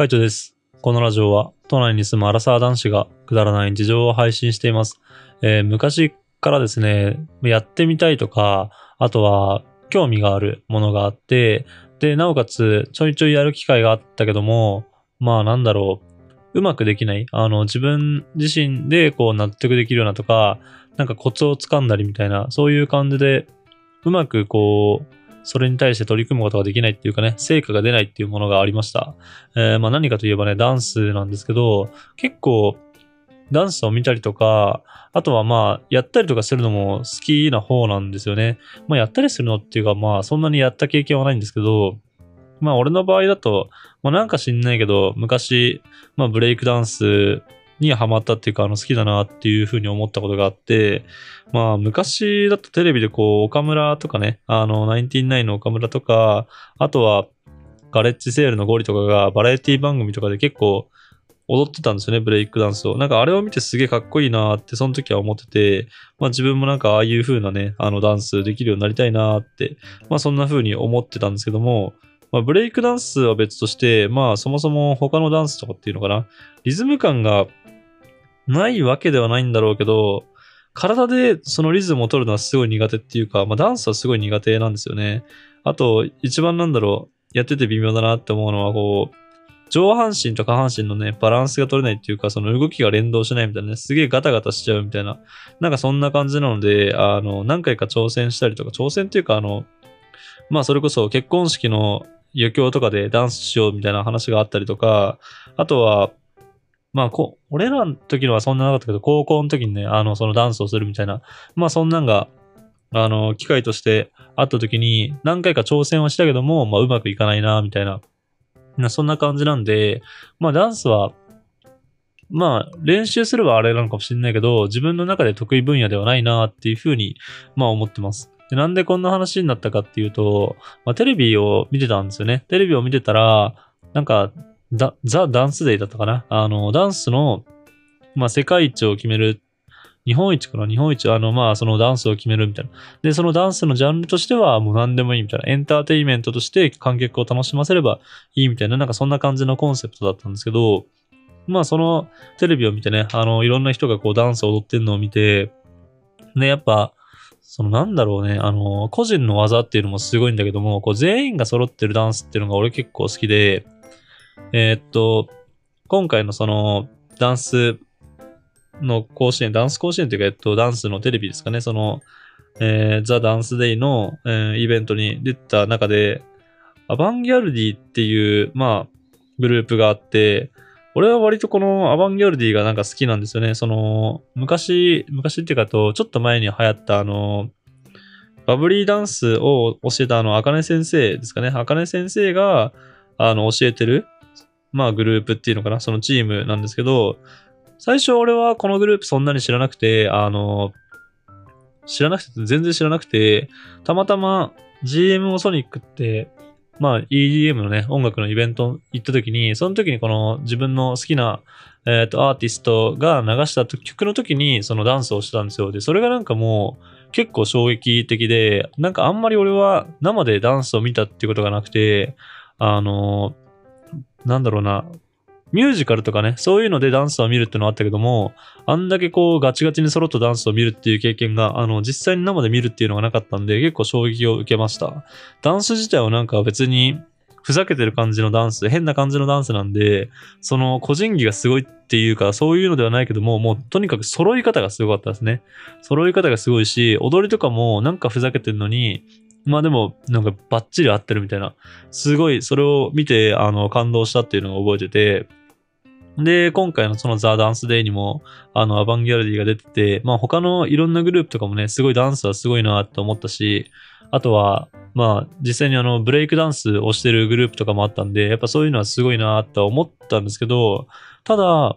カイトです。このラジオは、都内に住むアラサー男子がくだらない事情を配信しています。えー昔からですね、やってみたいとか、あとは興味があるものがあって、で、なおかつちょいちょいやる機会があったけども、まあなんだろう、うまくできない。あの、自分自身でこう納得できるようなとか、なんかコツをつかんだりみたいな、そういう感じで、うまくこう、それに対して取り組むことができないっていうかね、成果が出ないっていうものがありました。えーまあ何かといえばね、ダンスなんですけど、結構、ダンスを見たりとか、あとはまあ、やったりとかするのも好きな方なんですよね。まあ、やったりするのっていうか、まあ、そんなにやった経験はないんですけど、まあ、俺の場合だと、まあ、なんか知んないけど、昔、まあ、ブレイクダンスにハマったっていうか、あの、好きだなっていうふうに思ったことがあって、まあ、昔だとテレビでこう、岡村とかね、あの、ナインティナインの岡村とか、あとは、ガレッジセールのゴリとかがバラエティ番組とかで結構踊ってたんですよね、ブレイクダンスを。なんかあれを見てすげえかっこいいなーって、その時は思ってて、まあ自分もなんかああいう風なね、あのダンスできるようになりたいなーって、まあそんな風に思ってたんですけども、まあブレイクダンスは別として、まあそもそも他のダンスとかっていうのかな、リズム感がないわけではないんだろうけど、体でそのリズムを取るのはすごい苦手っていうか、まあダンスはすごい苦手なんですよね。あと、一番なんだろう、やってて微妙だなって思うのは、こう、上半身と下半身のね、バランスが取れないっていうか、その動きが連動しないみたいなね、すげえガタガタしちゃうみたいな、なんかそんな感じなので、あの、何回か挑戦したりとか、挑戦っていうか、あの、まあそれこそ結婚式の余興とかでダンスしようみたいな話があったりとか、あとは、まあこ、俺らの時のはそんななかったけど、高校の時にね、あの、そのダンスをするみたいな、まあそんなんが、あの、機会としてあった時に、何回か挑戦はしたけども、まあうまくいかないな、みたいな、なそんな感じなんで、まあダンスは、まあ練習すればあれなのかもしれないけど、自分の中で得意分野ではないなっていうふうに、まあ思ってます。でなんでこんな話になったかっていうと、まあテレビを見てたんですよね。テレビを見てたら、なんか、ザ・ダンスデーだったかなあの、ダンスの、まあ世界一を決める日本一かな？日本一、あの、まあ、そのダンスを決めるみたいな。で、そのダンスのジャンルとしてはもう何でもいいみたいな。エンターテイメントとして観客を楽しませればいいみたいな、なんかそんな感じのコンセプトだったんですけど、まあ、そのテレビを見てね、あの、いろんな人がこうダンスを踊ってるのを見て、ね、やっぱ、そのなんだろうね、あの、個人の技っていうのもすごいんだけども、こう全員が揃ってるダンスっていうのが俺結構好きで、えーっと、今回のそのダンスの甲子園、ダンス甲子園というか、えっと、ダンスのテレビですかね、その、えー、ザ・ダンスデイの、えーイベントに出た中で、アバンギャルディっていう、まあ、グループがあって、俺は割とこのアバンギャルディがなんか好きなんですよね。その、昔、昔っていうかと、ちょっと前に流行ったあの、バブリーダンスを教えたあの、あかね先生ですかね。あかね先生が、あの、教えてる、まあ、グループっていうのかな、そのチームなんですけど、最初俺はこのグループそんなに知らなくて、あの、知らなくて、全然知らなくて、たまたま GMO ソニックって、まあ EDM のね、音楽のイベント行った時に、その時にこの自分の好きな、えっ、と、アーティストが流した曲の時にそのダンスをしてたんですよ。で、それがなんかもう結構衝撃的で、なんかあんまり俺は生でダンスを見たっていうことがなくて、あの、なんだろうな、ミュージカルとかね、そういうのでダンスを見るってのはあったけども、あんだけこうガチガチに揃ったダンスを見るっていう経験が、あの、実際に生で見るっていうのがなかったんで、結構衝撃を受けました。ダンス自体はなんか別に、ふざけてる感じのダンス、変な感じのダンスなんで、その個人技がすごいっていうか、そういうのではないけども、もうとにかく揃い方がすごかったですね。揃い方がすごいし、踊りとかもなんかふざけてるのに、まあでも、なんかバッチリ合ってるみたいな。すごい、それを見て、あの、感動したっていうのを覚えてて、で、今回のそのザ・ダンスデーにも、あの、アバンギャルディが出てて、まあ他のいろんなグループとかもね、すごいダンスはすごいなって思ったし、あとは、まあ実際にあの、ブレイクダンスをしてるグループとかもあったんで、やっぱそういうのはすごいなって思ったんですけど、ただ、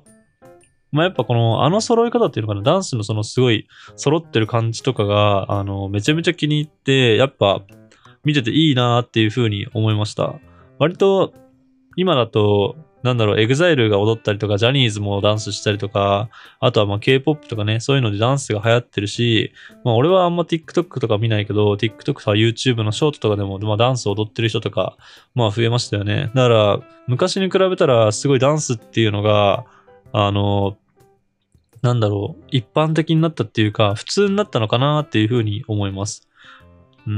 まあやっぱこの、あの揃い方っていうのかな、ダンスのそのすごい揃ってる感じとかが、あの、めちゃめちゃ気に入って、やっぱ見てていいなっていう風に思いました。割と、今だと、なんだろう、エグザイルが踊ったりとか、ジャニーズもダンスしたりとか、あとはまあ K-POP とかね、そういうのでダンスが流行ってるし、まあ俺はあんま TikTok とか見ないけど、TikTok とか YouTube のショートとかでも、まあダンス踊ってる人とか、まあ増えましたよね。だから、昔に比べたらすごいダンスっていうのが、あの、なんだろう、一般的になったっていうか、普通になったのかなっていうふうに思います。うー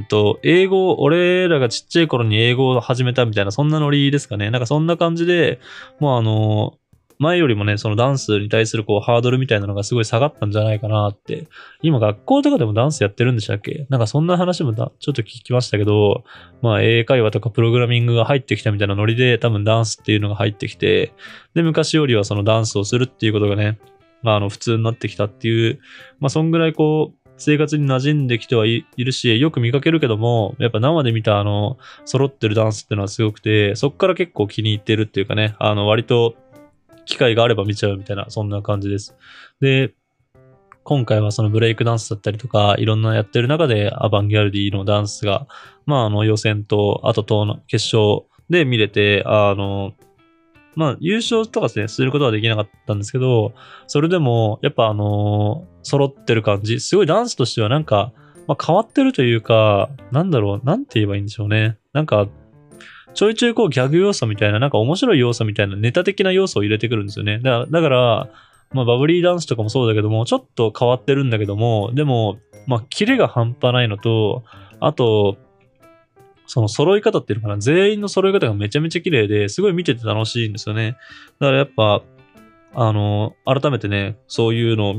んと、英語、俺らがちっちゃい頃に英語を始めたみたいな、そんなノリですかね。なんかそんな感じで、もうあの、前よりもね、そのダンスに対するこうハードルみたいなのがすごい下がったんじゃないかなって。今学校とかでもダンスやってるんでしたっけ？なんかそんな話もちょっと聞きましたけど、まあ英会話とかプログラミングが入ってきたみたいなノリで多分ダンスっていうのが入ってきて、で、昔よりはそのダンスをするっていうことがね、まあの普通になってきたっていう、まあそんぐらいこう、生活に馴染んできてはいるし、よく見かけるけども、やっぱ生で見たあの、揃ってるダンスっていうのはすごくて、そっから結構気に入ってるっていうかね、あの、割と機会があれば見ちゃうみたいな、そんな感じです。で、今回はそのブレイクダンスだったりとか、いろんなやってる中でアバンギャルディのダンスが、まあ、あの予選と、あとと決勝で見れて、あの、まあ、優勝とかですね、することはできなかったんですけど、それでも、やっぱあのー、揃ってる感じ、すごいダンスとしてはなんか、まあ、変わってるというか、なんだろう、なんて言えばいいんでしょうね。なんか、ちょいちょいこうギャグ要素みたいな、なんか面白い要素みたいなネタ的な要素を入れてくるんですよね。だだから、まあ、バブリーダンスとかもそうだけども、ちょっと変わってるんだけども、でも、まあ、キレが半端ないのと、あと、その揃い方っていうのかな、全員の揃い方がめちゃめちゃ綺麗で、すごい見てて楽しいんですよね。だからやっぱ、あの、改めてね、そういうのを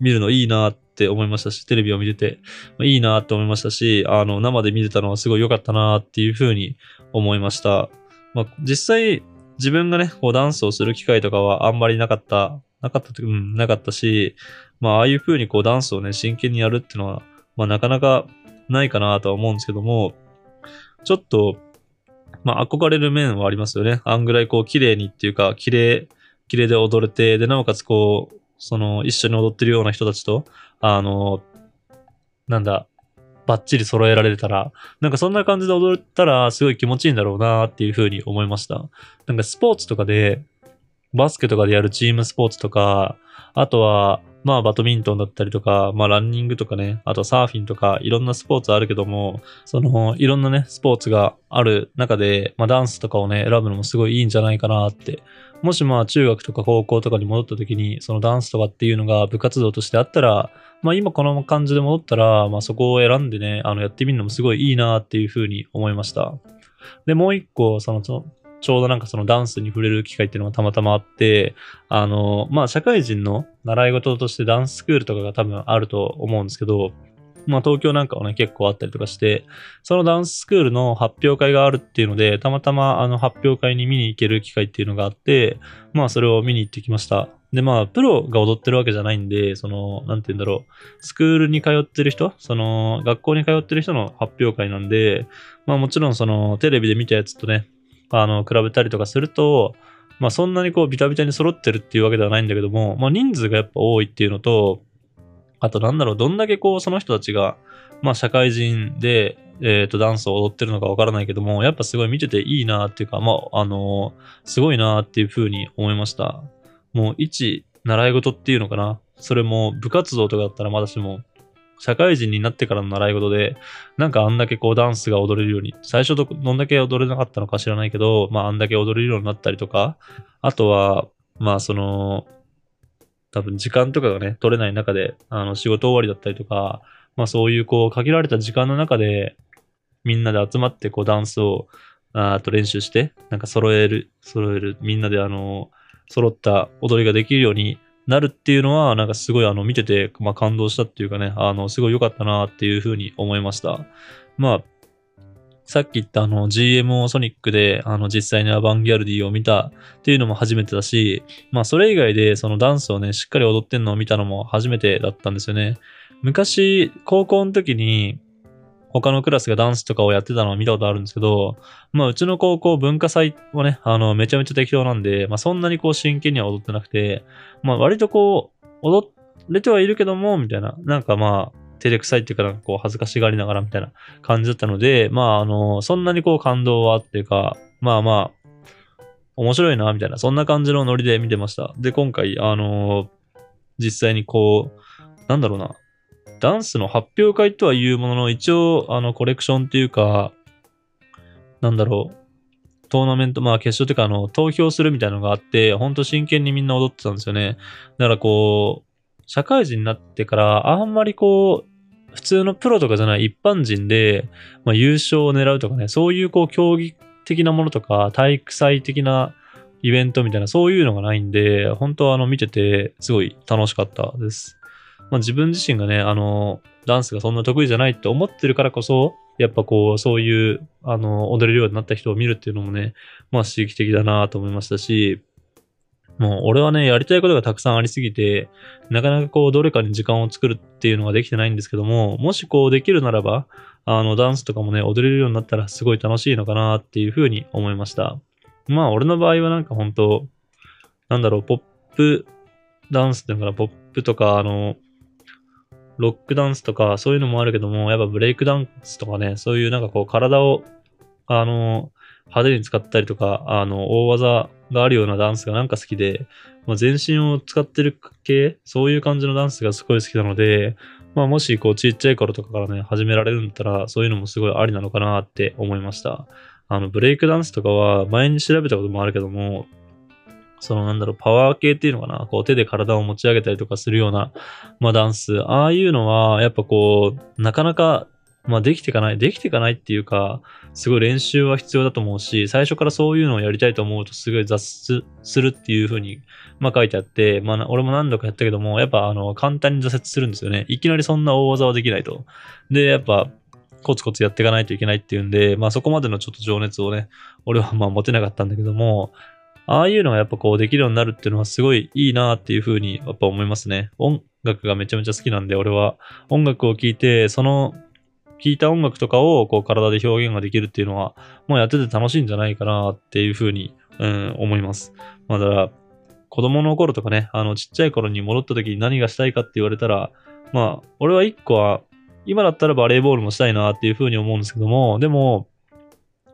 見るのいいなって思いましたし、テレビを見てて、いいなって思いましたし、あの、生で見てたのはすごい良かったなっていうふうに思いました。まあ、実際、自分がね、こうダンスをする機会とかはあんまりなかった、なかったうん、なかったし、まあ、ああいう風にこうダンスをね、真剣にやるっていうのは、まあ、なかなかないかなとは思うんですけども、ちょっと、まあ、憧れる面はありますよね。あんぐらいこう、綺麗にっていうか、綺麗、綺麗で踊れて、で、なおかつこう、その、一緒に踊ってるような人たちと、あの、なんだ、バッチリ揃えられたら、なんかそんな感じで踊ったら、すごい気持ちいいんだろうなっていうふうに思いました。なんかスポーツとかで、バスケとかでやるチームスポーツとか、あとは、まあバドミントンだったりとか、まあランニングとかね、あとサーフィンとかいろんなスポーツあるけども、そのいろんなね、スポーツがある中で、まあダンスとかをね、選ぶのもすごいいいんじゃないかなって。もしまあ中学とか高校とかに戻った時に、そのダンスとかっていうのが部活動としてあったら、まあ今この感じで戻ったら、まあそこを選んでね、あのやってみるのもすごいいいなっていうふうに思いました。で、もう一個、その、ちょうどなんかそのダンスに触れる機会っていうのがたまたまあって、あの、まあ社会人の習い事としてダンススクールとかが多分あると思うんですけど、まあ東京なんかはね結構あったりとかして、そのダンススクールの発表会があるっていうので、たまたまあの発表会に見に行ける機会っていうのがあって、まあそれを見に行ってきました。で、まあ、プロが踊ってるわけじゃないんで、その、なんて言うんだろう、スクールに通ってる人、その、学校に通ってる人の発表会なんで、まあもちろんその、テレビで見たやつとね、あの、比べたりとかすると、まあそんなにこうビタビタに揃ってるっていうわけではないんだけども、まあ人数がやっぱ多いっていうのと、あとなんだろう、どんだけこうその人たちが、まあ社会人で、えっ、ー、とダンスを踊ってるのかわからないけども、やっぱすごい見てていいなっていうか、まああのすごいなっていうふうに思いました。もう一習い事っていうのかな。それも部活動とかだったらまだしも、社会人になってからの習い事で、なんかあんだけこうダンスが踊れるように、最初どんだけ踊れなかったのか知らないけど、まああんだけ踊れるようになったりとか、あとは、まあその、多分時間とかがね、取れない中で、あの仕事終わりだったりとか、まあそういうこう限られた時間の中で、みんなで集まってこうダンスを、あと練習して、なんか揃える、揃える、みんなであの、揃った踊りができるようになるっていうのは、なんかすごいあの見てて、まあ、感動したっていうかね、あの、すごい良かったなっていうふうに思いました。まあ、さっき言ったあの GMO ソニックであの実際にアバンギャルディを見たっていうのも初めてだし、まあそれ以外でそのダンスをね、しっかり踊ってんのを見たのも初めてだったんですよね。昔、高校の時に他のクラスがダンスとかをやってたのを見たことあるんですけど、まあうちの高校文化祭はね、あのめちゃめちゃ適当なんで、まあそんなにこう真剣には踊ってなくて、まあ割とこう踊れてはいるけども、みたいな、なんかまあ照れくさいっていうかなんかこう恥ずかしがりながらみたいな感じだったので、まああの、そんなにこう感動はっていうか、まあまあ、面白いな、みたいな、そんな感じのノリで見てました。で、今回、あの実際にこう、なんだろうな、ダンスの発表会とはいうものの、一応、あの、コレクションっていうか、なんだろう、トーナメント、まあ決勝というか、あの、投票するみたいなのがあって、ほんと真剣にみんな踊ってたんですよね。だからこう、社会人になってから、あんまりこう、普通のプロとかじゃない一般人で、まあ、優勝を狙うとかね、そういうこう競技的なものとか、体育祭的なイベントみたいな、そういうのがないんで、本当あの見てて、すごい楽しかったです。まあ、自分自身がね、あの、ダンスがそんな得意じゃないって思ってるからこそ、やっぱこう、そういう、あの、踊れるようになった人を見るっていうのもね、まあ刺激的だなと思いましたし、もう俺はね、やりたいことがたくさんありすぎて、なかなかこう、どれかに時間を作るっていうのができてないんですけども、もしこうできるならば、あの、ダンスとかもね、踊れるようになったらすごい楽しいのかなっていうふうに思いました。まあ、俺の場合はなんか本当なんだろう、ポップダンスっていうのかな、ポップとか、あの、ロックダンスとか、そういうのもあるけども、やっぱブレイクダンスとかね、そういうなんかこう、体を、あの、派手に使ったりとか、あの、大技があるようなダンスがなんか好きで、まあ、全身を使ってる系、そういう感じのダンスがすごい好きなので、まあ、もしこう、ちっちゃい頃とかからね、始められるんだったら、そういうのもすごいありなのかなって思いました。あの、ブレイクダンスとかは、前に調べたこともあるけども、そのなんだろう、パワー系っていうのかな、こう手で体を持ち上げたりとかするような、まあダンス、ああいうのは、やっぱこう、なかなか、まあできていかない、できていかないっていうか、すごい練習は必要だと思うし、最初からそういうのをやりたいと思うとすごい挫折するっていう風に、まあ書いてあって、まあ俺も何度かやったけども、やっぱあの、簡単に挫折するんですよね。いきなりそんな大技はできないと。で、やっぱ、コツコツやっていかないといけないっていうんで、まあそこまでのちょっと情熱をね、俺はまあ持てなかったんだけども、ああいうのがやっぱこうできるようになるっていうのはすごいいいなっていうふうにやっぱ思いますね。音楽がめちゃめちゃ好きなんで、俺は音楽を聴いて、その聴いた音楽とかをこう体で表現ができるっていうのは、もうやってて楽しいんじゃないかなっていうふうに、うん、思います。まあだから、子供の頃とかね、あのちっちゃい頃に戻った時に何がしたいかって言われたら、まあ、俺は一個は、今だったらバレーボールもしたいなっていうふうに思うんですけども、でも、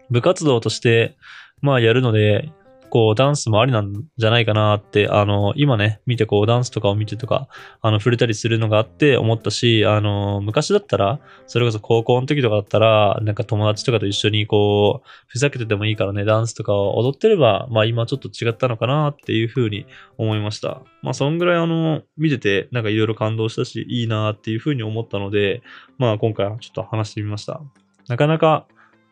部活動として、まあやるので、こう、ダンスもありなんじゃないかなって、あの、今ね、見てこう、ダンスとかを見てとか、あの、触れたりするのがあって思ったし、あの、昔だったら、それこそ高校の時とかだったら、なんか友達とかと一緒にこう、ふざけててもいいからね、ダンスとかを踊ってれば、まあ今ちょっと違ったのかなっていうふうに思いました。まあそんぐらいあの、見てて、なんかいろいろ感動したし、いいなっていうふうに思ったので、まあ今回はちょっと話してみました。なかなか、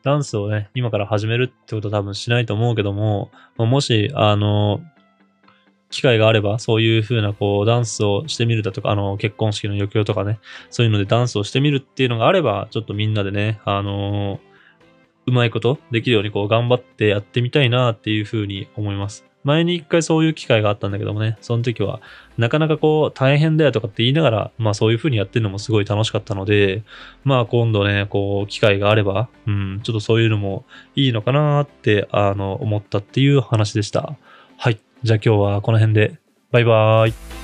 ダンスをね、今から始めるってことは多分しないと思うけども、まもし、あの、機会があれば、そういう風な、こう、ダンスをしてみるだとか、あの、結婚式の余興とかね、そういうのでダンスをしてみるっていうのがあれば、ちょっとみんなでね、あのうまいことできるように、こう、頑張ってやってみたいなっていう風に思います。前に一回そういう機会があったんだけどもね、その時は、なかなかこう、大変だよとかって言いながら、まあそういう風にやってるのもすごい楽しかったので、まあ今度ね、こう、機会があれば、うん、ちょっとそういうのもいいのかなって、あの、思ったっていう話でした。はい。じゃあ今日はこの辺で、バイバーイ。